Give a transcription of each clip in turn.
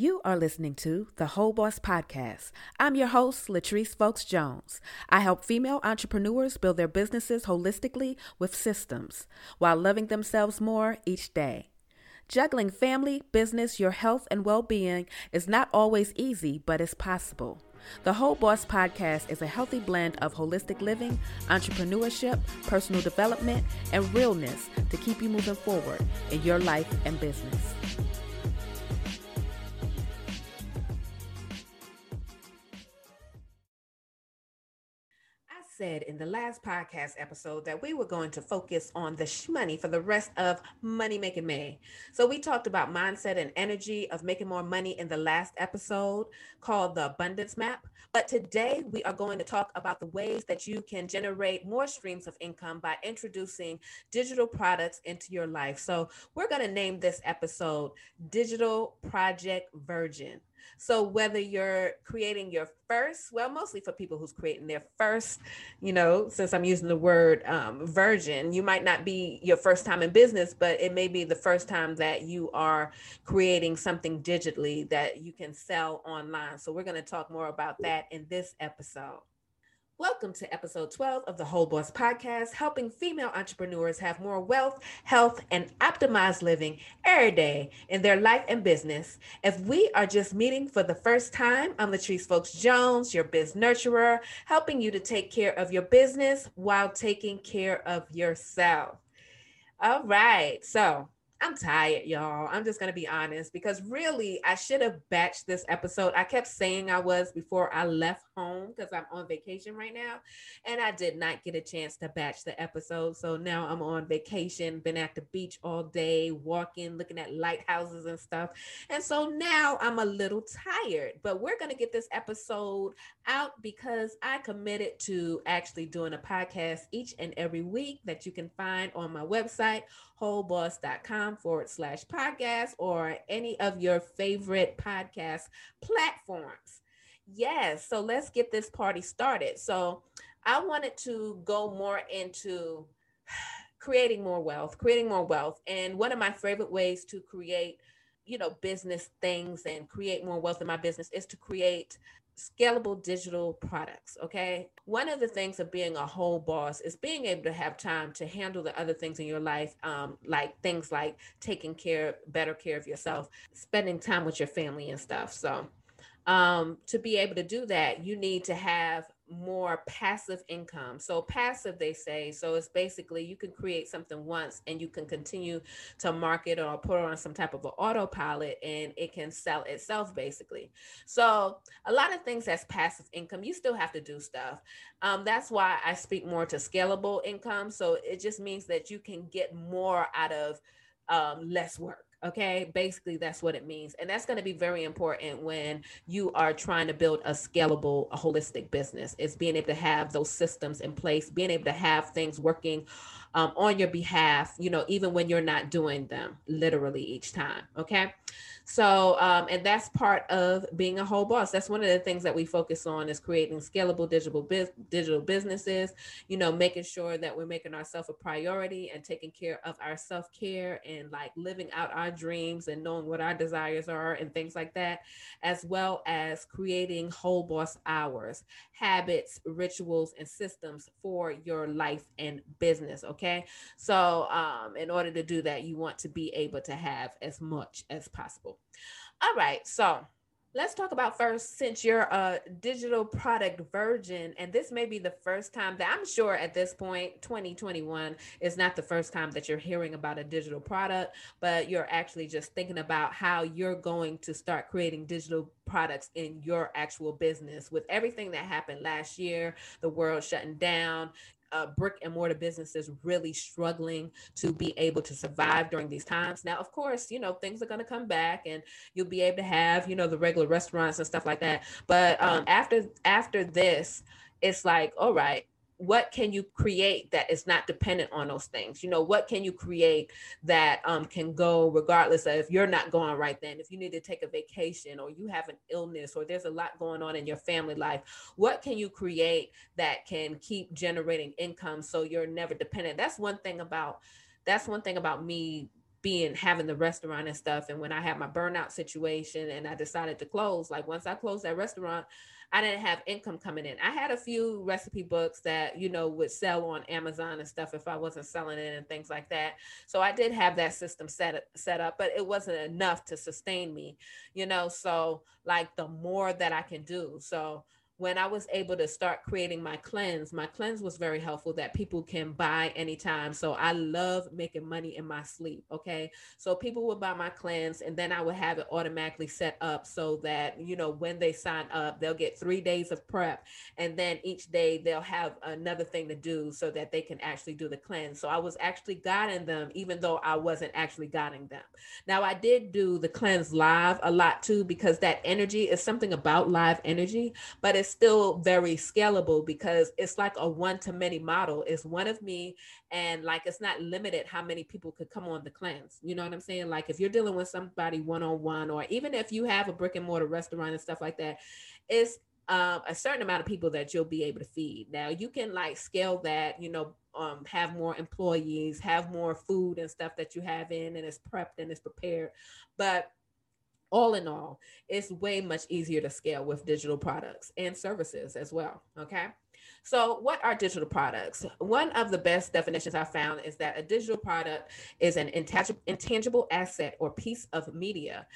You are listening to the Whole Boss Podcast. I'm your host, Latrice Folks Jones. I help female entrepreneurs build their businesses holistically with systems while loving themselves more each day. Juggling family, business, your health, and well being is not always easy, but it's possible. The Whole Boss Podcast is a healthy blend of holistic living, entrepreneurship, personal development, and realness to keep you moving forward in your life and business. Said in the last podcast episode that we were going to focus on the money for the rest of Money Making May. So we talked about mindset and energy of making more money in the last episode called the Abundance Map. But today we are going to talk about the ways that you can generate more streams of income by introducing digital products into your life. So we're going to name this episode Digital Product Virgin. So whether you're creating your first, well, mostly for people who's creating their first, you know, since I'm using the word um, virgin, you might not be your first time in business, but it may be the first time that you are creating something digitally that you can sell online. So we're going to talk more about that in this episode. Welcome to episode 12 of the Whole Boss Podcast, helping female entrepreneurs have more wealth, health, and optimized living every day in their life and business. If we are just meeting for the first time, I'm Latrice Folks Jones, your biz nurturer, helping you to take care of your business while taking care of yourself. All right. So I'm tired, y'all. I'm just going to be honest because really, I should have batched this episode. I kept saying I was before I left home because I'm on vacation right now. And I did not get a chance to batch the episode. So now I'm on vacation, been at the beach all day, walking, looking at lighthouses and stuff. And so now I'm a little tired, but we're going to get this episode out because I committed to actually doing a podcast each and every week that you can find on my website wholeboss.com forward slash podcast or any of your favorite podcast platforms. Yes, so let's get this party started. So I wanted to go more into creating more wealth, creating more wealth. And one of my favorite ways to create, you know, business things and create more wealth in my business is to create scalable digital products. Okay. One of the things of being a whole boss is being able to have time to handle the other things in your life, um, like things like taking care, better care of yourself, spending time with your family and stuff. So, um, to be able to do that, you need to have more passive income. So passive, they say. So it's basically you can create something once and you can continue to market or put on some type of an autopilot and it can sell itself basically. So a lot of things that's passive income, you still have to do stuff. Um, that's why I speak more to scalable income. So it just means that you can get more out of um, less work. Okay, basically, that's what it means. And that's going to be very important when you are trying to build a scalable, a holistic business. It's being able to have those systems in place, being able to have things working um, on your behalf, you know, even when you're not doing them literally each time. Okay. So, um, and that's part of being a whole boss. That's one of the things that we focus on is creating scalable digital biz- digital businesses. You know, making sure that we're making ourselves a priority and taking care of our self care and like living out our dreams and knowing what our desires are and things like that, as well as creating whole boss hours, habits, rituals, and systems for your life and business. Okay, so um, in order to do that, you want to be able to have as much as possible. All right. So let's talk about first since you're a digital product virgin and this may be the first time that i'm sure at this point 2021 is not the first time that you're hearing about a digital product but you're actually just thinking about how you're going to start creating digital products in your actual business with everything that happened last year the world shutting down uh, brick and mortar businesses really struggling to be able to survive during these times. Now, of course, you know, things are going to come back and you'll be able to have, you know, the regular restaurants and stuff like that. But um, after after this, it's like, all right, what can you create that is not dependent on those things you know what can you create that um, can go regardless of if you're not going right then if you need to take a vacation or you have an illness or there's a lot going on in your family life what can you create that can keep generating income so you're never dependent that's one thing about that's one thing about me being having the restaurant and stuff. And when I had my burnout situation and I decided to close, like once I closed that restaurant, I didn't have income coming in. I had a few recipe books that, you know, would sell on Amazon and stuff if I wasn't selling it and things like that. So I did have that system set set up, but it wasn't enough to sustain me, you know. So like the more that I can do. So when I was able to start creating my cleanse, my cleanse was very helpful that people can buy anytime. So I love making money in my sleep. Okay. So people would buy my cleanse and then I would have it automatically set up so that, you know, when they sign up, they'll get three days of prep. And then each day they'll have another thing to do so that they can actually do the cleanse. So I was actually guiding them, even though I wasn't actually guiding them. Now I did do the cleanse live a lot too, because that energy is something about live energy, but it's still very scalable because it's like a one to many model. It's one of me, and like it's not limited how many people could come on the cleanse. You know what I'm saying? Like if you're dealing with somebody one on one, or even if you have a brick and mortar restaurant and stuff like that, it's um, a certain amount of people that you'll be able to feed. Now you can like scale that, you know, um, have more employees, have more food and stuff that you have in, and it's prepped and it's prepared. But all in all, it's way much easier to scale with digital products and services as well. Okay. So, what are digital products? One of the best definitions I found is that a digital product is an intangible asset or piece of media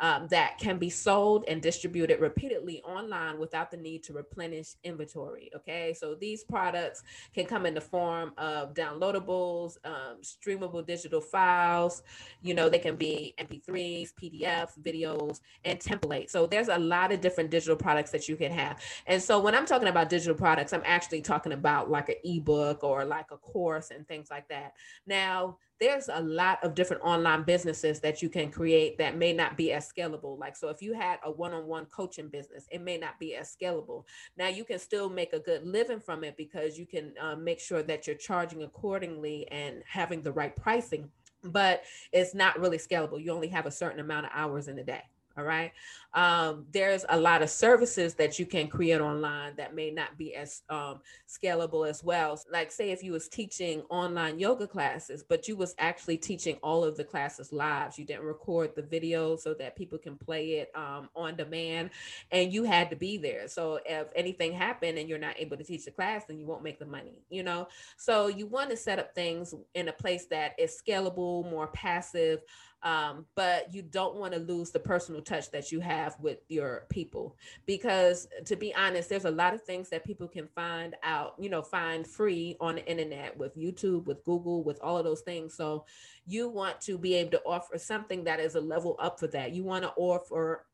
um, that can be sold and distributed repeatedly online without the need to replenish inventory. Okay, so these products can come in the form of downloadables, um, streamable digital files. You know, they can be MP3s, PDFs, videos, and templates. So there's a lot of different digital products that you can have. And so when I'm talking about digital products, I'm actually talking about like an ebook or like a course and things like that. Now, there's a lot of different online businesses that you can create that may not be as scalable. Like, so if you had a one on one coaching business, it may not be as scalable. Now, you can still make a good living from it because you can uh, make sure that you're charging accordingly and having the right pricing, but it's not really scalable. You only have a certain amount of hours in a day. All right. Um, there's a lot of services that you can create online that may not be as um, scalable as well. Like say if you was teaching online yoga classes, but you was actually teaching all of the classes live. You didn't record the video so that people can play it um, on demand and you had to be there. So if anything happened and you're not able to teach the class, then you won't make the money, you know? So you want to set up things in a place that is scalable, more passive, um, but you don't want to lose the personal touch that you have with your people because to be honest there's a lot of things that people can find out you know find free on the internet with youtube with google with all of those things so you want to be able to offer something that is a level up for that you want to offer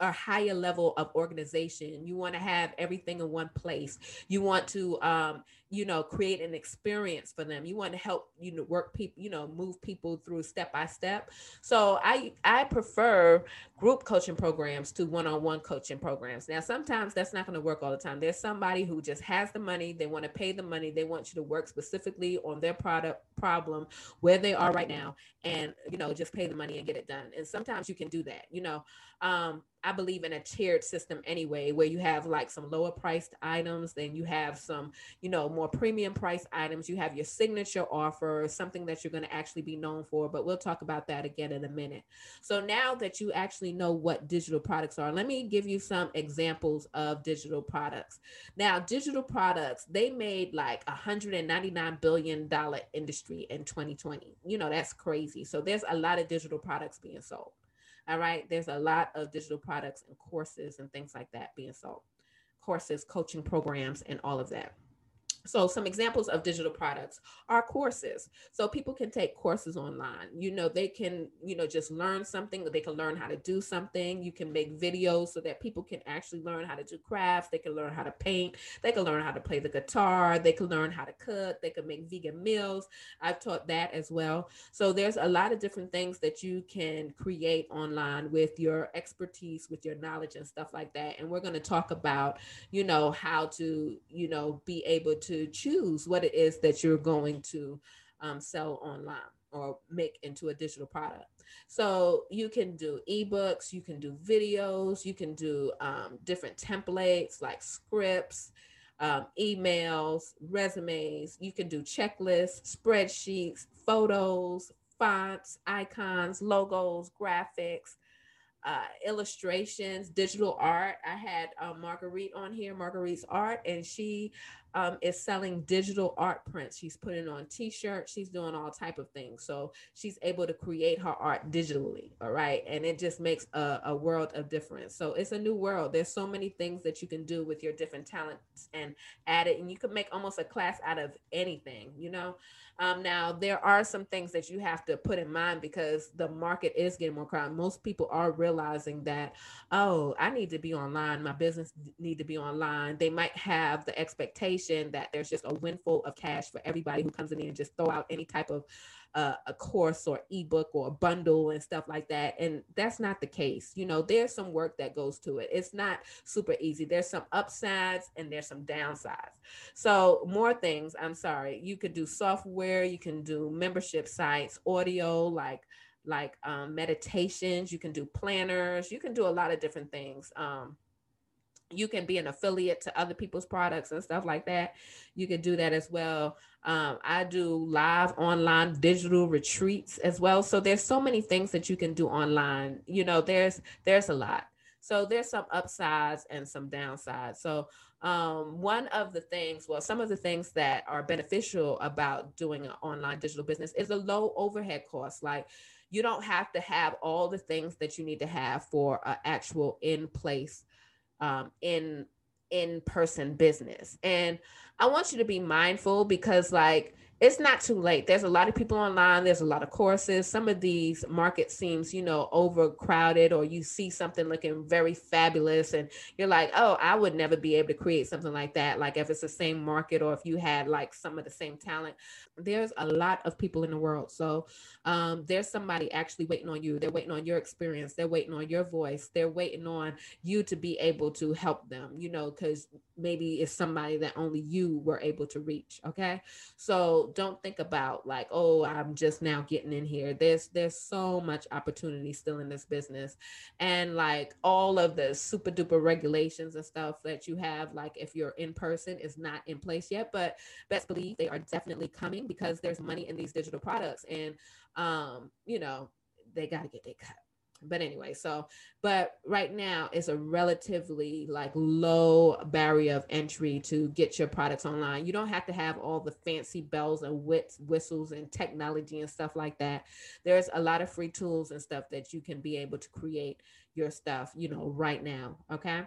a higher level of organization. You want to have everything in one place. You want to, um, you know, create an experience for them. You want to help, you know, work people, you know, move people through step by step. So I I prefer group coaching programs to one-on-one coaching programs. Now sometimes that's not going to work all the time. There's somebody who just has the money, they want to pay the money, they want you to work specifically on their product problem where they are right now and you know just pay the money and get it done. And sometimes you can do that, you know. Um I believe in a tiered system anyway, where you have like some lower priced items, then you have some, you know, more premium price items. You have your signature offer, something that you're going to actually be known for. But we'll talk about that again in a minute. So now that you actually know what digital products are, let me give you some examples of digital products. Now, digital products, they made like a $199 billion industry in 2020. You know, that's crazy. So there's a lot of digital products being sold. All right. There's a lot of digital products and courses and things like that being sold. Courses, coaching programs, and all of that. So some examples of digital products are courses. So people can take courses online. You know, they can, you know, just learn something, they can learn how to do something. You can make videos so that people can actually learn how to do crafts, they can learn how to paint, they can learn how to play the guitar, they can learn how to cook, they can make vegan meals. I've taught that as well. So there's a lot of different things that you can create online with your expertise, with your knowledge and stuff like that. And we're going to talk about, you know, how to, you know, be able to choose what it is that you're going to um, sell online or make into a digital product. So you can do ebooks, you can do videos, you can do um, different templates like scripts, um, emails, resumes. You can do checklists, spreadsheets, photos, fonts, icons, logos, graphics, uh, illustrations, digital art. I had uh, Marguerite on here, Marguerite's art, and she um, is selling digital art prints. She's putting on T-shirts. She's doing all type of things. So she's able to create her art digitally. All right, and it just makes a, a world of difference. So it's a new world. There's so many things that you can do with your different talents and add it, and you can make almost a class out of anything. You know. Um, now, there are some things that you have to put in mind because the market is getting more crowded. Most people are realizing that, oh, I need to be online. My business need to be online. They might have the expectation that there's just a windfall of cash for everybody who comes in and just throw out any type of uh, a course or ebook or a bundle and stuff like that. And that's not the case. You know, there's some work that goes to it. It's not super easy. There's some upsides and there's some downsides. So, more things, I'm sorry. You could do software, you can do membership sites, audio, like like um, meditations, you can do planners, you can do a lot of different things. Um, you can be an affiliate to other people's products and stuff like that. You can do that as well. Um, I do live online digital retreats as well. So there's so many things that you can do online. You know, there's there's a lot. So there's some upsides and some downsides. So um, one of the things, well, some of the things that are beneficial about doing an online digital business is a low overhead cost. Like you don't have to have all the things that you need to have for an actual in place um, in in person business. And I want you to be mindful because, like, it's not too late. There's a lot of people online. There's a lot of courses. Some of these markets seems, you know, overcrowded, or you see something looking very fabulous, and you're like, oh, I would never be able to create something like that. Like if it's the same market, or if you had like some of the same talent. There's a lot of people in the world, so um, there's somebody actually waiting on you. They're waiting on your experience. They're waiting on your voice. They're waiting on you to be able to help them. You know, because maybe it's somebody that only you were able to reach. Okay, so don't think about like oh i'm just now getting in here. There's there's so much opportunity still in this business. And like all of the super duper regulations and stuff that you have like if you're in person is not in place yet but best believe they are definitely coming because there's money in these digital products. And um you know they got to get their cut but anyway so but right now it's a relatively like low barrier of entry to get your products online. You don't have to have all the fancy bells and wits whistles and technology and stuff like that. There's a lot of free tools and stuff that you can be able to create your stuff you know right now okay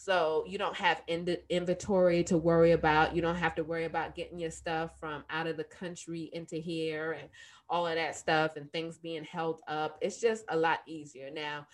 so you don't have in- inventory to worry about. You don't have to worry about getting your stuff from out of the country into here and all of that stuff and things being held up. It's just a lot easier. Now,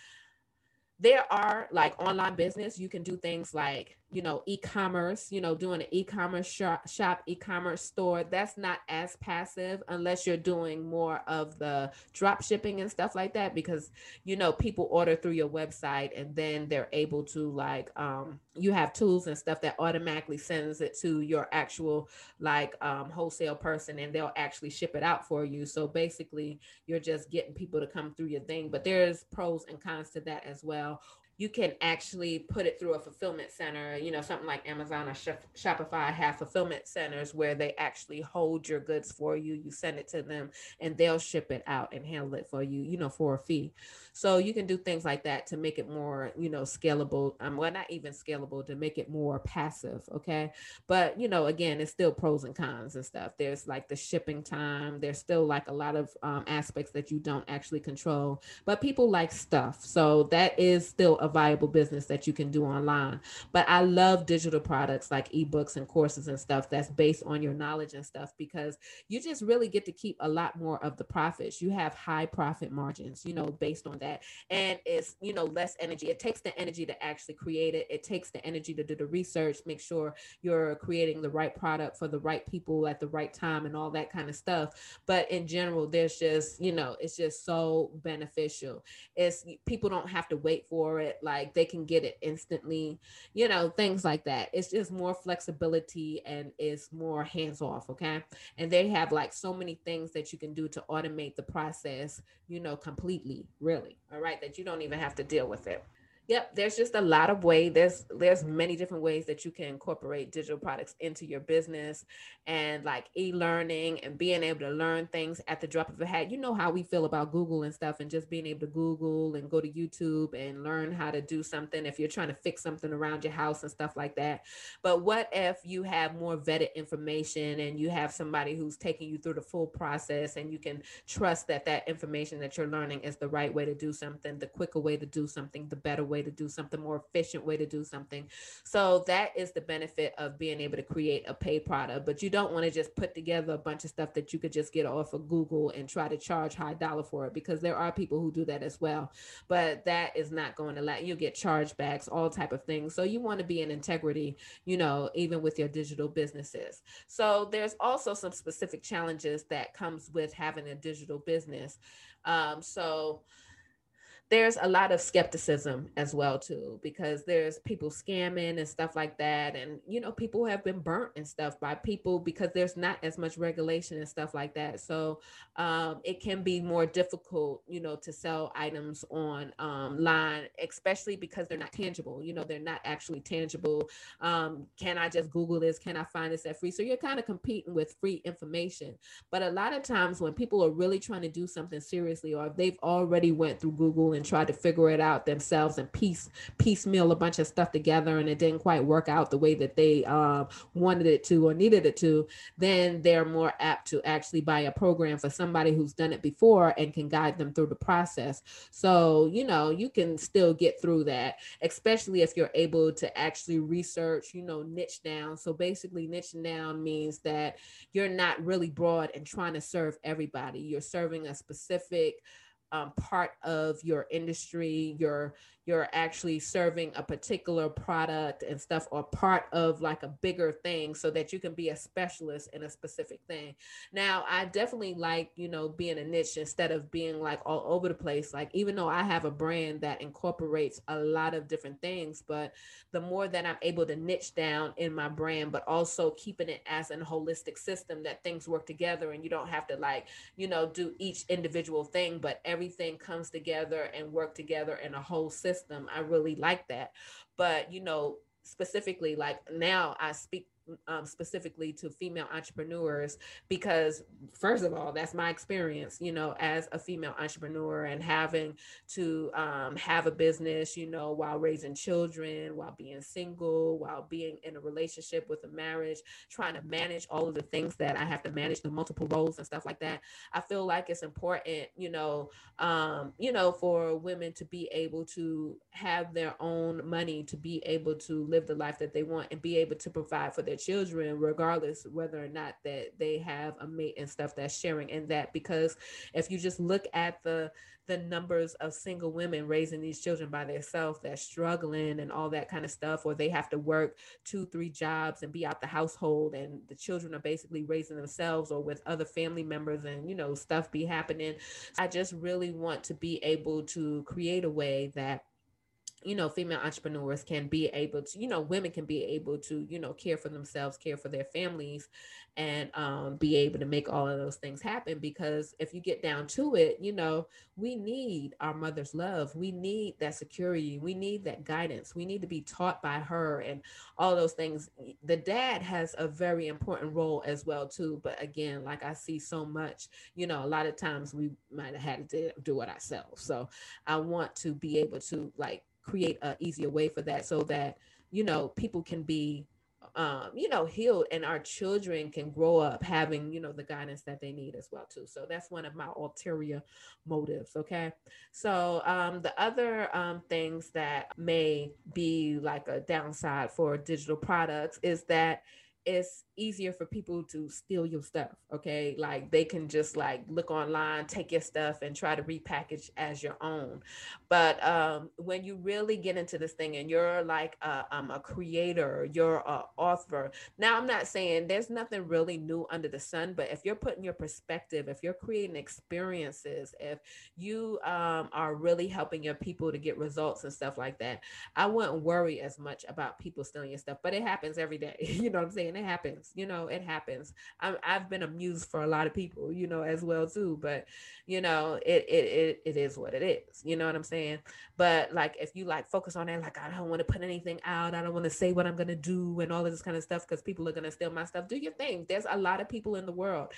there are like online business, you can do things like you know, e-commerce, you know, doing an e-commerce shop, shop e-commerce store, that's not as passive unless you're doing more of the drop shipping and stuff like that because you know, people order through your website and then they're able to like um you have tools and stuff that automatically sends it to your actual like um wholesale person and they'll actually ship it out for you. So basically, you're just getting people to come through your thing, but there's pros and cons to that as well you can actually put it through a fulfillment center, you know, something like Amazon or Shopify have fulfillment centers where they actually hold your goods for you. You send it to them and they'll ship it out and handle it for you, you know, for a fee. So you can do things like that to make it more, you know, scalable. Um, well, not even scalable to make it more passive. Okay. But, you know, again, it's still pros and cons and stuff. There's like the shipping time, there's still like a lot of um, aspects that you don't actually control, but people like stuff. So that is still a viable business that you can do online. But I love digital products like ebooks and courses and stuff that's based on your knowledge and stuff because you just really get to keep a lot more of the profits. You have high profit margins, you know, based on that. And it's, you know, less energy. It takes the energy to actually create it. It takes the energy to do the research, make sure you're creating the right product for the right people at the right time and all that kind of stuff. But in general, there's just, you know, it's just so beneficial. It's people don't have to wait for it. Like they can get it instantly, you know, things like that. It's just more flexibility and it's more hands off. Okay. And they have like so many things that you can do to automate the process, you know, completely, really all right, that you don't even have to deal with it. Yep, there's just a lot of ways. There's there's mm-hmm. many different ways that you can incorporate digital products into your business and like e-learning and being able to learn things at the drop of a hat. You know how we feel about Google and stuff and just being able to Google and go to YouTube and learn how to do something if you're trying to fix something around your house and stuff like that. But what if you have more vetted information and you have somebody who's taking you through the full process and you can trust that that information that you're learning is the right way to do something, the quicker way to do something, the better way way to do something, more efficient way to do something. So that is the benefit of being able to create a paid product. But you don't want to just put together a bunch of stuff that you could just get off of Google and try to charge high dollar for it because there are people who do that as well. But that is not going to let you get chargebacks, all type of things. So you want to be in integrity, you know, even with your digital businesses. So there's also some specific challenges that comes with having a digital business. Um, so there's a lot of skepticism as well too because there's people scamming and stuff like that and you know people have been burnt and stuff by people because there's not as much regulation and stuff like that. So um, it can be more difficult you know to sell items on um, line especially because they're not tangible you know they're not actually tangible. Um, can i just google this? Can i find this at free? So you're kind of competing with free information. But a lot of times when people are really trying to do something seriously or if they've already went through google and tried to figure it out themselves and piece piecemeal a bunch of stuff together and it didn't quite work out the way that they uh, wanted it to or needed it to, then they're more apt to actually buy a program for somebody who's done it before and can guide them through the process. So, you know, you can still get through that, especially if you're able to actually research, you know, niche down. So basically, niche down means that you're not really broad and trying to serve everybody. You're serving a specific um, part of your industry, your you're actually serving a particular product and stuff or part of like a bigger thing so that you can be a specialist in a specific thing. Now, I definitely like, you know, being a niche instead of being like all over the place. Like, even though I have a brand that incorporates a lot of different things, but the more that I'm able to niche down in my brand, but also keeping it as an holistic system that things work together and you don't have to like, you know, do each individual thing, but everything comes together and work together in a whole system system. I really like that. But, you know, specifically, like now I speak um, specifically to female entrepreneurs because first of all that's my experience you know as a female entrepreneur and having to um, have a business you know while raising children while being single while being in a relationship with a marriage trying to manage all of the things that i have to manage the multiple roles and stuff like that. I feel like it's important you know um, you know for women to be able to have their own money to be able to live the life that they want and be able to provide for their their children, regardless whether or not that they have a mate and stuff that's sharing in that. Because if you just look at the the numbers of single women raising these children by themselves that's struggling and all that kind of stuff, or they have to work two, three jobs and be out the household, and the children are basically raising themselves or with other family members, and you know, stuff be happening. I just really want to be able to create a way that you know female entrepreneurs can be able to you know women can be able to you know care for themselves care for their families and um, be able to make all of those things happen because if you get down to it you know we need our mother's love. We need that security. We need that guidance. We need to be taught by her and all those things. The dad has a very important role as well too but again like i see so much you know a lot of times we might have had to do it ourselves. So i want to be able to like create an easier way for that so that you know people can be um, you know healed and our children can grow up having you know the guidance that they need as well too. So that's one of my ulterior motives okay? So um, the other um, things that may be like a downside for digital products is that it's easier for people to steal your stuff okay? Like they can just like look online take your stuff and try to repackage as your own. But um when you really get into this thing and you're like a, um, a creator you're a author now i'm not saying there's nothing really new under the sun but if you're putting your perspective if you're creating experiences if you um, are really helping your people to get results and stuff like that i wouldn't worry as much about people stealing your stuff but it happens every day you know what i'm saying? It it happens. You know, it happens. i have been amused for a lot of people, you know, as well too. But you know, it, it it it is what it is. You know what I'm saying? But like, if you like focus on that, like I don't want to put anything out. I don't want to say what I'm gonna do and all of this kind of stuff because people are gonna steal my stuff. Do your thing. There's a lot of people in the world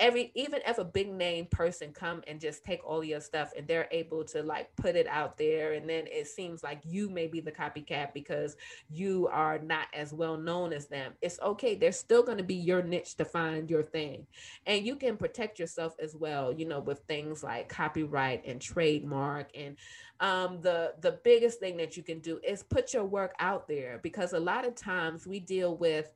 every even if a big name person come and just take all your stuff and they're able to like put it out there and then it seems like you may be the copycat because you are not as well known as them it's okay there's still going to be your niche to find your thing. And you can protect yourself as well you know with things like copyright and trademark and um, the the biggest thing that you can do is put your work out there because a lot of times we deal with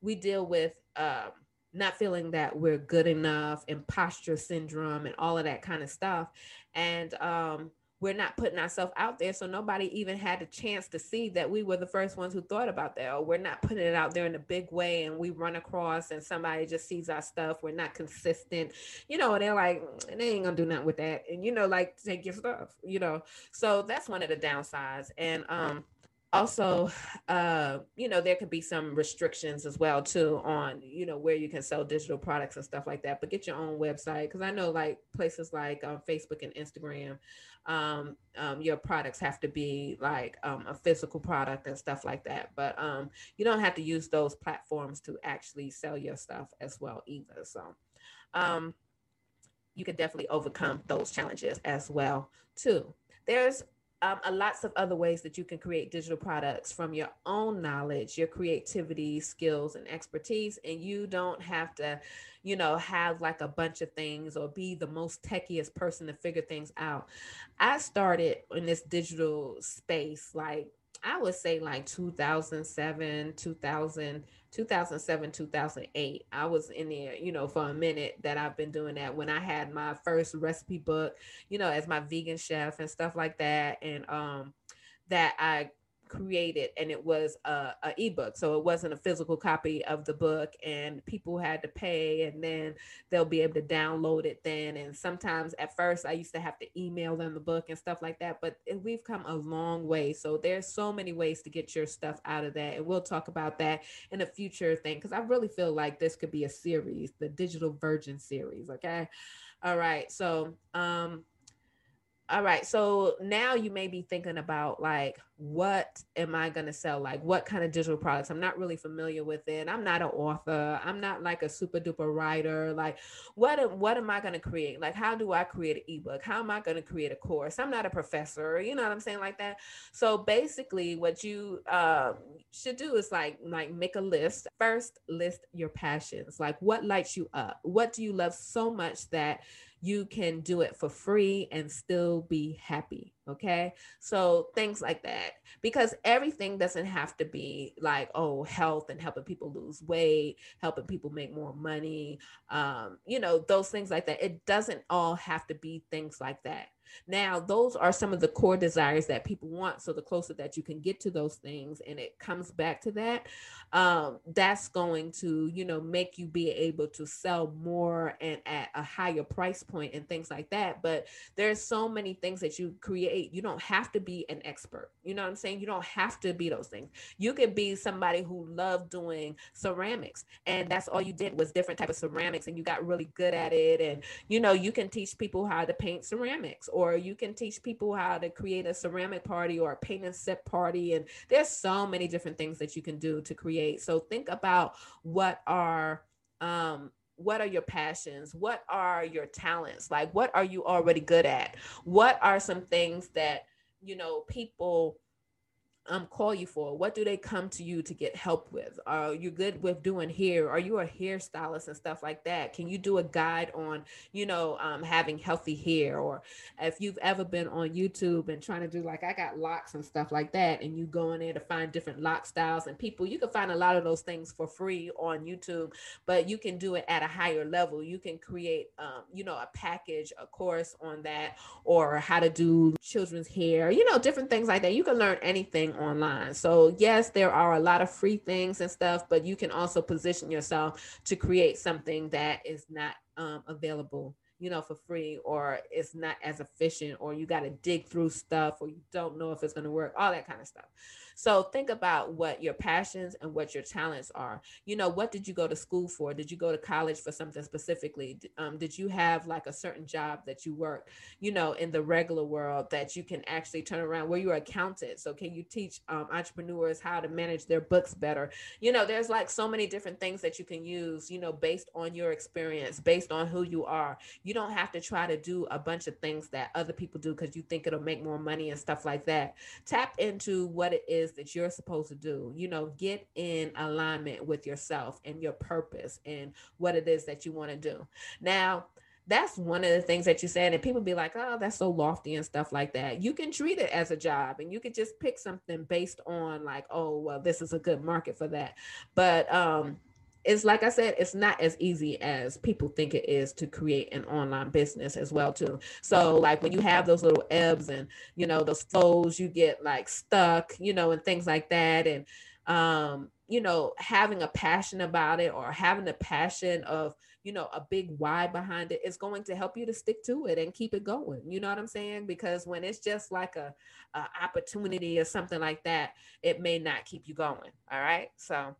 we deal with um, not feeling that we're good enough, imposter syndrome, and all of that kind of stuff. And um, we're not putting ourselves out there. So nobody even had a chance to see that we were the first ones who thought about that. Or we're not putting it out there in a big way and we run across and somebody just sees our stuff. We're not consistent, you know, they're like, mm, they ain't gonna do nothing with that. And you know, like take your stuff, you know. So that's one of the downsides. And um also uh you know there could be some restrictions as well too on you know where you can sell digital products and stuff like that but get your own website because i know like places like um, facebook and instagram um, um, your products have to be like um, a physical product and stuff like that but um, you don't have to use those platforms to actually sell your stuff as well either so you can definitely overcome those challenges as well too. There's um, lots of other ways that you can create digital products from your own knowledge, your creativity, skills, and expertise. And you don't have to, you know, have like a bunch of things or be the most techiest person to figure things out. I started in this digital space like I would say like 2007, 2000 2007 2008 i was in there you know for a minute that i've been doing that when i had my first recipe book you know as my vegan chef and stuff like that. And um that i created and it was a, a, ebook. So it wasn't a physical copy of the book and people had to pay and then they'll be able to download it then. And sometimes at first i used to have to email them the book and stuff like that but we've come a long way. So there's so many ways to get your stuff out of that and we'll talk about that in a future thing because i really feel like this could be a series the digital virgin series okay? All right so um all right. So now you may be thinking about like, what am I going to sell? Like, what kind of digital products? I'm not really familiar with it. I'm not an author. I'm not like a super duper writer. Like, what, what am I going to create? Like, how do I create an ebook? How am I going to create a course? I'm not a professor. You know what I'm saying? Like that. So basically, what you uh, should do is like, like make a list. First, list your passions. Like, what lights you up? What do you love so much that you can do it for free and still be happy. Okay. So things like that, because everything doesn't have to be like, oh, health and helping people lose weight, helping people make more money, um, you know, those things like that. It doesn't all have to be things like that. Now, those are some of the core desires that people want. So the closer that you can get to those things and it comes back to that, um, that's going to, you know, make you be able to sell more and at a higher price point and things like that. But there's so many things that you create. You don't have to be an expert. You know what I'm saying? You don't have to be those things. You could be somebody who loved doing ceramics and that's all you did was different type of ceramics and you got really good at it. And, you know, you can teach people how to paint ceramics or you can teach people how to create a ceramic party or a paint and sip party. And there's so many different things that you can do to create. So think about what are um what are your passions what are your talents like what are you already good at what are some things that you know people um call you for? What do they come to you to get help with? Are you good with doing hair? Are you a hairstylist and stuff like that? Can you do a guide on, you know, um, having healthy hair? Or if you've ever been on YouTube and trying to do like I got locks and stuff like that, and you go in there to find different lock styles and people, you can find a lot of those things for free on YouTube, but you can do it at a higher level. You can create, um, you know, a package, a course on that, or how to do children's hair, you know, different things like that. You can learn anything online. So, yes, there are a lot of free things and stuff, but you can also position yourself to create something that is not um, available you know, for free, or it's not as efficient, or you got to dig through stuff, or you don't know if it's going to work, all that kind of stuff. So think about what your passions and what your talents are. You know, what did you go to school for? Did you go to college for something specifically? Um, did you have like a certain job that you work, you know, in the regular world that you can actually turn around where you're accountant? So can you teach um, entrepreneurs how to manage their books better? You know, there's like so many different things that you can use, you know, based on your experience, based on who you are. You don't have to try to do a bunch of things that other people do because you think it'll make more money and stuff like that. Tap into what it is that you're supposed to do. You know, get in alignment with yourself and your purpose and what it is that you want to do. Now, that's one of the things that you said, and people be like, "Oh, that's so lofty and stuff like that." You can treat it as a job, and you could just pick something based on like, "Oh, well, this is a good market for that." But um, it's like I said, it's not as easy as people think it is to create an online business as well too. So like when you have those little ebbs and you know those flows, you get like stuck, you know, and things like that, and um, you know, having a passion about it or having a passion of you know a big why behind it is going to help you to stick to it and keep it going. You know what I'm saying? Because when it's just like a, a opportunity or something like that, it may not keep you going. All right, so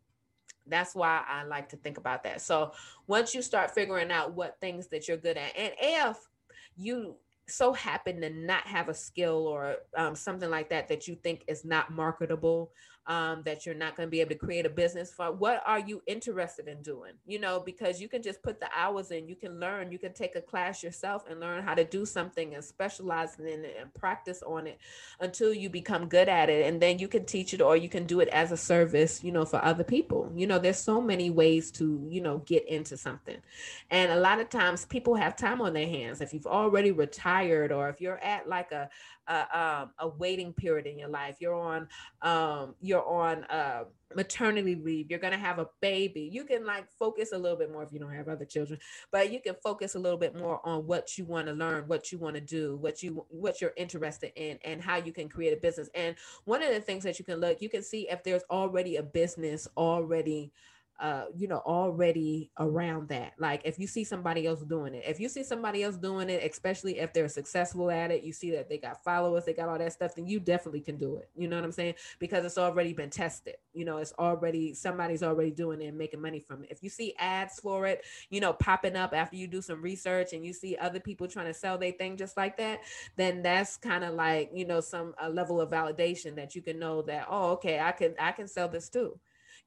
that's why I like to think about that. So once you start figuring out what things that you're good at, and if you so happen to not have a skill or um, something like that that you think is not marketable um, that you're not going to be able to create a business for what are you interested in doing? You know because you can just put the hours in you can learn you can take a class yourself and learn how to do something and specialize in it and practice on it until you become good at it and then you can teach it or you can do it as a service you know for other people. You know there's so many ways to you know get into something. And a lot of times people have time on their hands. If you've already retired or if you're at like a a, um, a waiting period in your life. You're on um, you're on uh, maternity leave. You're gonna have a baby. You can like focus a little bit more if you don't have other children, but you can focus a little bit more on what you want to learn, what you want to do, what you what you're interested in, and how you can create a business. And one of the things that you can look, you can see if there's already a business already uh, you know, already around that. Like if you see somebody else doing it, if you see somebody else doing it, especially if they're successful at it, you see that they got followers, they got all that stuff, then you definitely can do it. You know what I'm saying? Because it's already been tested. You know, it's already somebody's already doing it and making money from it. If you see ads for it, you know, popping up after you do some research and you see other people trying to sell their thing just like that, then that's kind of like, you know, some a level of validation that you can know that, oh, okay, I can I can sell this too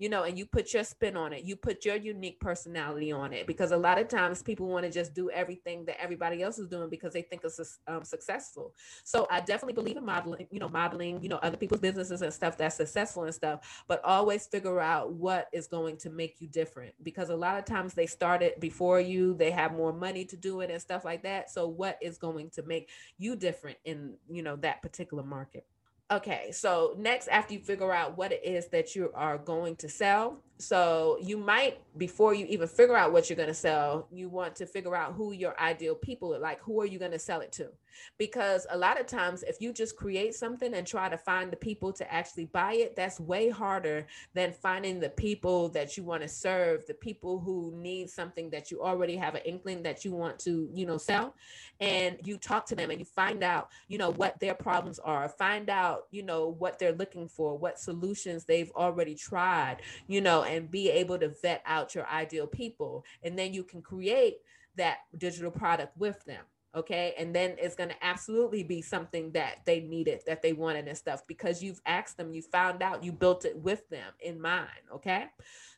you know, and you put your spin on it. You put your unique personality on it because a lot of times people want to just do everything that everybody else is doing because they think it's um, successful. So I definitely believe in modeling, you know, modeling, you know, other people's businesses and stuff that's successful and stuff, but always figure out what is going to make you different because a lot of times they started before you, they have more money to do it and stuff like that. So what is going to make you different in, you know, that particular market? Okay, so next, after you figure out what it is that you are going to sell, so you might, before you even figure out what you're going to sell, you want to figure out who your ideal people are like. Who are you going to sell it to? Because a lot of times, if you just create something and try to find the people to actually buy it, that's way harder than finding the people that you want to serve, the people who need something that you already have an inkling that you want to, you know, sell. And you talk to them and you find out, you know, what their problems are, find out, you know, what they're looking for, what solutions they've already tried, you know, and be able to vet out your ideal people. And then you can create that digital product with them okay? And then it's going to absolutely be something that they needed that they wanted and stuff. Because you've asked them you found out you built it with them in mind okay?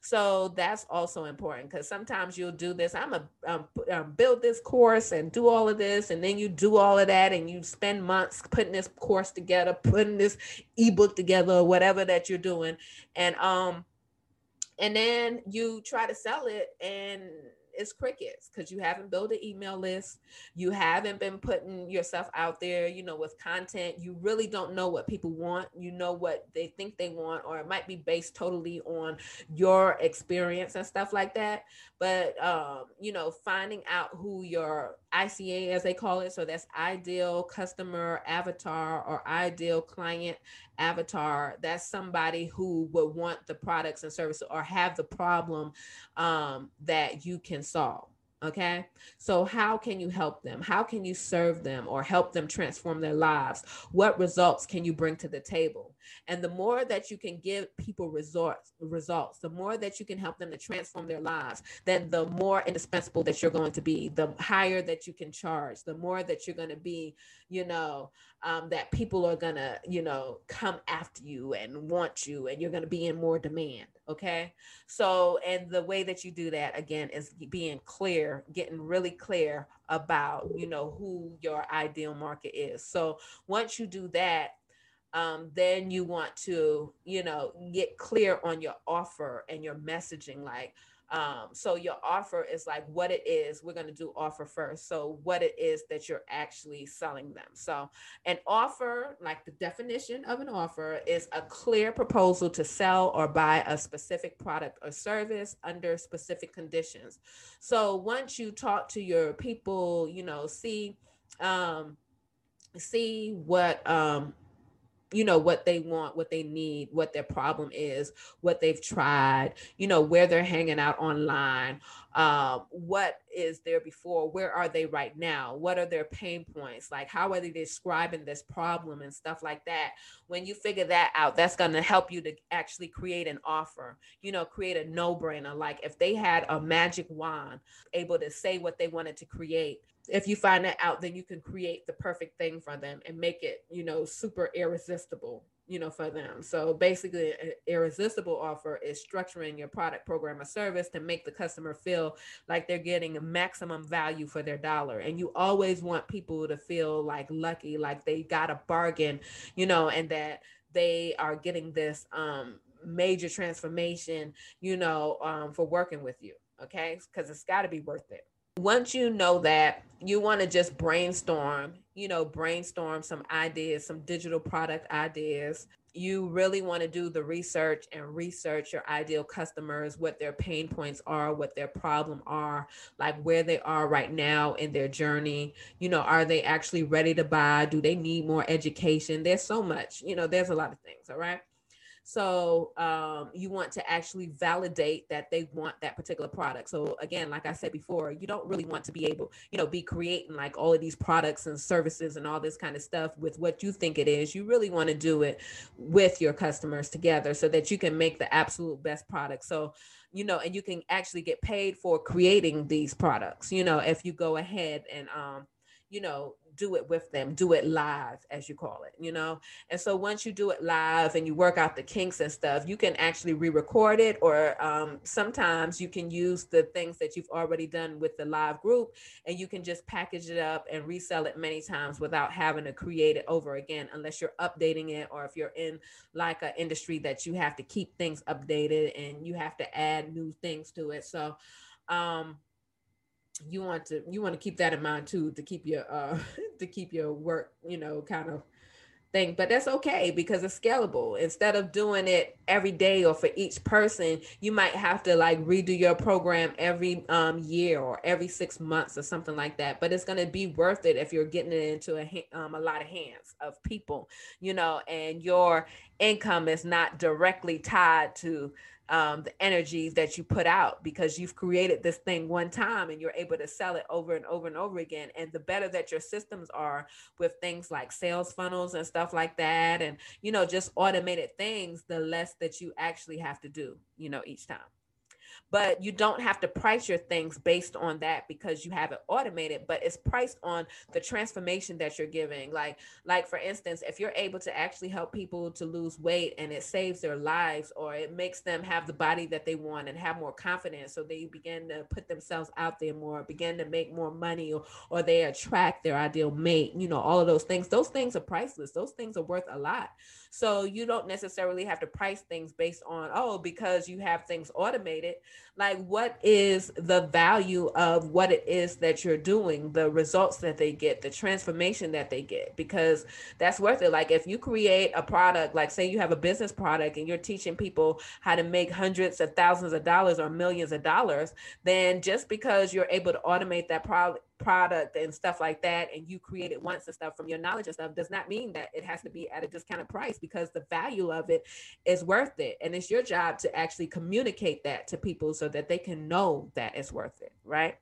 So that's also important because sometimes you'll do this i'm a um, um, build this course and do all of this and then you do all of that and you spend months putting this course together putting this ebook together whatever that you're doing. And um and then you try to sell it and it's crickets because you haven't built an email list. You haven't been putting yourself out there you know with content. You really don't know what people want. You know what they think they want or it might be based totally on your experience and stuff like that. But um, you know finding out who your ICA as they call it so that's ideal customer avatar or ideal client avatar that's somebody who would want the products and services or have the problem um, that you can solve Okay. So, how can you help them? How can you serve them or help them transform their lives? What results can you bring to the table? And the more that you can give people results, results, the more that you can help them to transform their lives, then the more indispensable that you're going to be, the higher that you can charge, the more that you're going to be, you know, um, that people are going to, you know, come after you and want you, and you're going to be in more demand. Okay. So, and the way that you do that again is being clear, getting really clear about, you know, who your ideal market is. So, once you do that, um, then you want to, you know, get clear on your offer and your messaging. Like, um, so your offer is like what it is. We're going to do offer first. So, what it is that you're actually selling them. So, an offer, like the definition of an offer, is a clear proposal to sell or buy a specific product or service under specific conditions. So, once you talk to your people, you know, see, um, see what um you know what they want what they need what their problem is what they've tried you know where they're hanging out online um, what is there before where are they right now what are their pain points like how are they describing this problem and stuff like that. When you figure that out that's going to help you to actually create an offer you know create a no-brainer. Like if they had a magic wand able to say what they wanted to create if you find that out then you can create the perfect thing for them and make it you know super irresistible you know for them. So basically an irresistible offer is structuring your product program or service to make the customer feel like they're getting maximum value for their dollar. And you always want people to feel like lucky like they got a bargain you know and that they are getting this um major transformation you know um, for working with you okay? Because it's got to be worth it once you know that you want to just brainstorm you know brainstorm some ideas some digital product ideas. You really want to do the research and research your ideal customers what their pain points are what their problem are like where they are right now in their journey. You know are they actually ready to buy? Do they need more education? There's so much you know there's a lot of things all right so um, you want to actually validate that they want that particular product. So again, like I said before, you don't really want to be able, you know, be creating like all of these products and services and all this kind of stuff with what you think it is. You really want to do it with your customers together so that you can make the absolute best product. So you know, and you can actually get paid for creating these products, you know, if you go ahead and um, you know, do it with them, do it live, as you call it, you know? And so once you do it live and you work out the kinks and stuff, you can actually re record it, or um, sometimes you can use the things that you've already done with the live group and you can just package it up and resell it many times without having to create it over again, unless you're updating it or if you're in like an industry that you have to keep things updated and you have to add new things to it. So, um, you want to you want to keep that in mind too to keep your uh to keep your work you know kind of thing but that's okay because it's scalable. Instead of doing it every day or for each person you might have to like redo your program every um, year or every six months or something like that but it's going to be worth it if you're getting it into a, um, a lot of hands of people you know and your income is not directly tied to um, the energy that you put out because you've created this thing one time and you're able to sell it over and over and over again. And the better that your systems are with things like sales funnels and stuff like that, and you know, just automated things, the less that you actually have to do, you know, each time but you don't have to price your things based on that because you have it automated but it's priced on the transformation that you're giving like like for instance if you're able to actually help people to lose weight and it saves their lives or it makes them have the body that they want and have more confidence so they begin to put themselves out there more begin to make more money or, or they attract their ideal mate you know all of those things those things are priceless those things are worth a lot so you don't necessarily have to price things based on, oh, because you have things automated. Like, what is the value of what it is that you're doing, the results that they get, the transformation that they get? Because that's worth it. Like, if you create a product, like, say you have a business product and you're teaching people how to make hundreds of thousands of dollars or millions of dollars, then just because you're able to automate that product, product and stuff like that and you create it once and stuff from your knowledge and stuff does not mean that it has to be at a discounted price because the value of it is worth it. And it's your job to actually communicate that to people so that they can know that it's worth it right?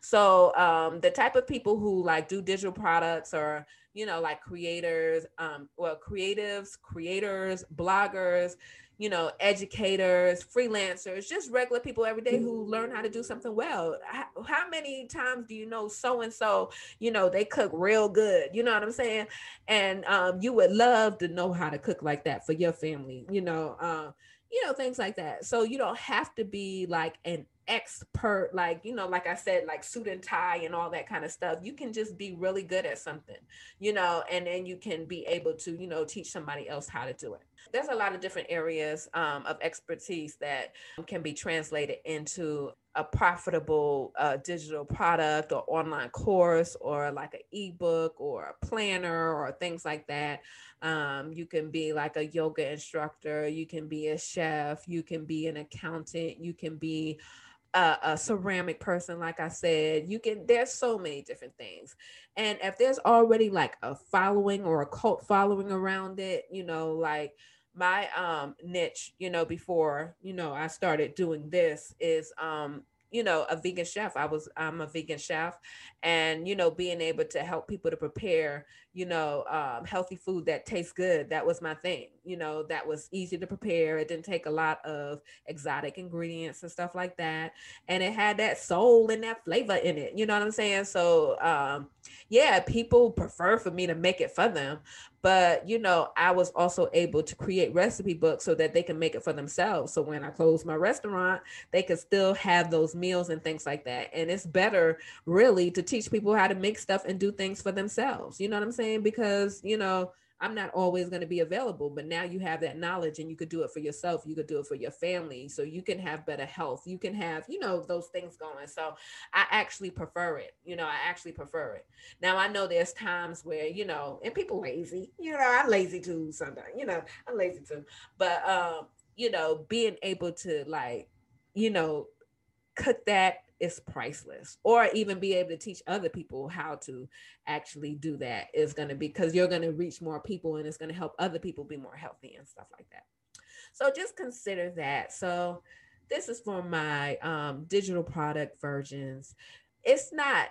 So um the type of people who like do digital products or you know like creators um well creatives creators bloggers you know, educators, freelancers, just regular people every day who learn how to do something well. How, many times do you know so and so, you know, they cook real good? You know what I'm saying? And um, you would love to know how to cook like that for your family, you know, uh, know, things like that. So you don't have to be like an expert like you know like i said like suit and tie and all that kind of stuff you can just be really good at something you know and then you can be able to you know teach somebody else how to do it there's a lot of different areas um, of expertise that can be translated into a profitable uh, digital product or online course or like an ebook or a planner or things like that. Um, you can be like a yoga instructor you can be a chef you can be an accountant you can be a, a, ceramic person like i said. You can there's so many different things. And if there's already like a following or a cult following around it you know like my um niche you know before you know i started doing this is um you know a vegan chef. I was i'm a vegan chef and you know being able to help people to prepare you know um, healthy food that tastes good that was my thing you know that was easy to prepare it didn't take a lot of exotic ingredients and stuff like that and it had that soul and that flavor in it you know what i'm saying? So um, yeah people prefer for me to make it for them but you know i was also able to create recipe books so that they can make it for themselves so when i close my restaurant they can still have those meals and things like that and it's better really to teach people how to make stuff and do things for themselves you know what i'm saying because you know I'm not always going to be available, but now you have that knowledge and you could do it for yourself. You could do it for your family. So you can have better health. You can have, you know, those things going. So I actually prefer it. You know, I actually prefer it. Now I know there's times where, you know, and people lazy, you know, I'm lazy too sometimes, you know, I'm lazy too. But um, you know, being able to like, you know, cook that is priceless. Or even be able to teach other people how to actually do that is going to be because you're going to reach more people and it's going to help other people be more healthy and stuff like that. So just consider that. So this is for my um, digital product virgins. It's not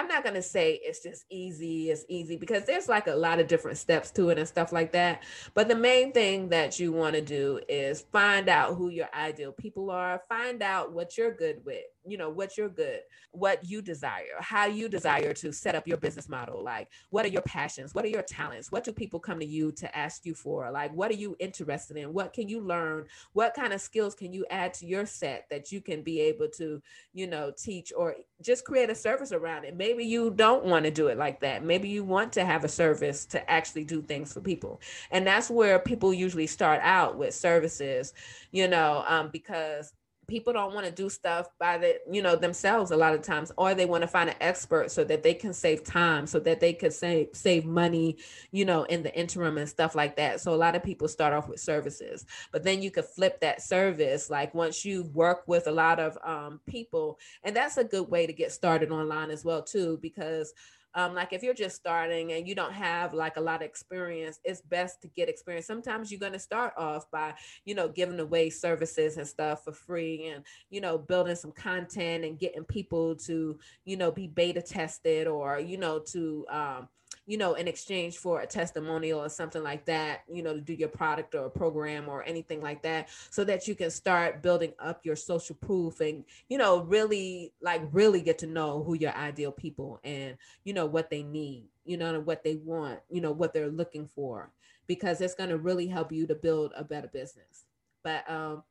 I'm not gonna say it's just easy, it's easy because there's like a lot of different steps to it and stuff like that. But the main thing that you want to do is find out who your ideal people are, find out what you're good with, you know what you're good what you desire how you desire to set up your business model like what are your passions what are your talents what do people come to you to ask you for like what are you interested in what can you learn what kind of skills can you add to your set that you can be able to you know teach or just create a service around it? Maybe you don't want to do it like that. Maybe you want to have a service to actually do things for people. And that's where people usually start out with services you know um, because people don't want to do stuff by the you know themselves a lot of times or they want to find an expert so that they can save time so that they could save save money you know in the interim and stuff like that. So a lot of people start off with services but then you could flip that service like once you work with a lot of um, people and that's a good way to get started online as well too because um, like if you're just starting and you don't have like a lot of experience it's best to get experience. Sometimes you're going to start off by you know giving away services and stuff for free and you know building some content and getting people to you know be beta tested or you know to um, you know, in exchange for a testimonial or something like that, you know, to do your product or a program or anything like that, so that you can start building up your social proof and, you know, really like really get to know who your ideal people and, you know, what they need, you know, what they want, you know, what they're looking for, because it's going to really help you to build a better business. But, um,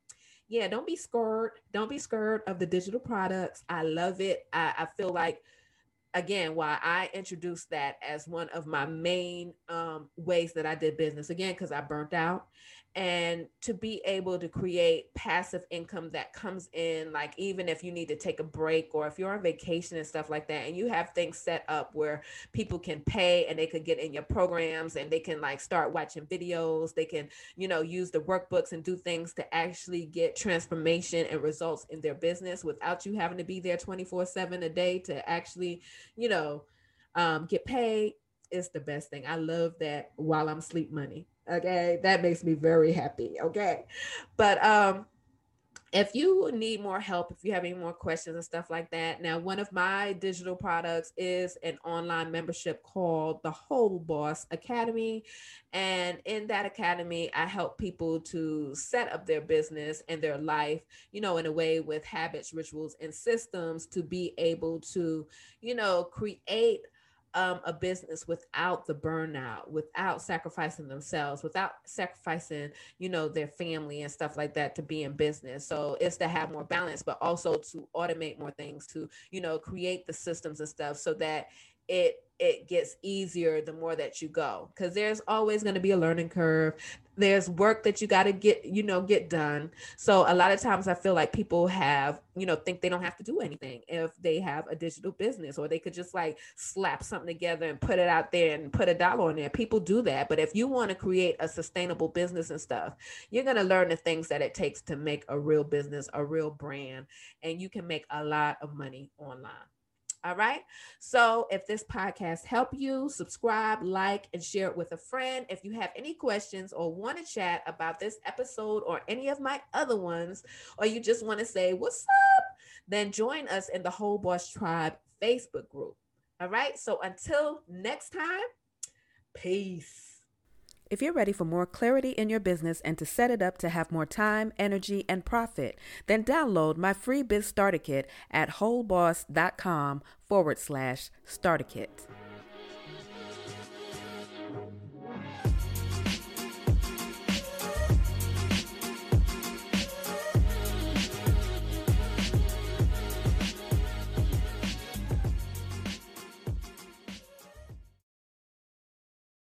yeah, don't be scared. Don't be scared of the digital products. I love it. I, I feel like again why i introduced that as one of my main um, ways that i did business again because i burnt out and to be able to create passive income that comes in like even if you need to take a break or if you're on vacation and stuff like that and you have things set up where people can pay and they could get in your programs and they can like start watching videos they can you know use the workbooks and do things to actually get transformation and results in their business without you having to be there 24 7 a day to actually you know um, get paid is the best thing. I love that while I'm sleep money. Okay. That makes me very happy. Okay. But um if you need more help, if you have any more questions and stuff like that, now one of my digital products is an online membership called the Whole Boss Academy. And in that academy, I help people to set up their business and their life, you know, in a way with habits, rituals, and systems to be able to, you know, create um, a business without the burnout, without sacrificing themselves, without sacrificing, you know, their family and stuff like that to be in business. So it's to have more balance, but also to automate more things, to, you know, create the systems and stuff so that it it gets easier the more that you go. Because there's always going to be a learning curve. There's work that you got to get you know get done. So a lot of times i feel like people have you know think they don't have to do anything if they have a digital business or they could just like slap something together and put it out there and put a dollar on there. People do that but if you want to create a sustainable business and stuff you're going to learn the things that it takes to make a real business a real brand and you can make a lot of money online all right. So if this podcast helped you, subscribe, like, and share it with a friend. If you have any questions or want to chat about this episode or any of my other ones, or you just want to say, what's up? Then join us in the Whole Boss Tribe Facebook group. All right. So until next time, peace. If you're ready for more clarity in your business and to set it up to have more time, energy, and profit, then download my free Biz Starter Kit at wholeboss.com forward slash starter kit.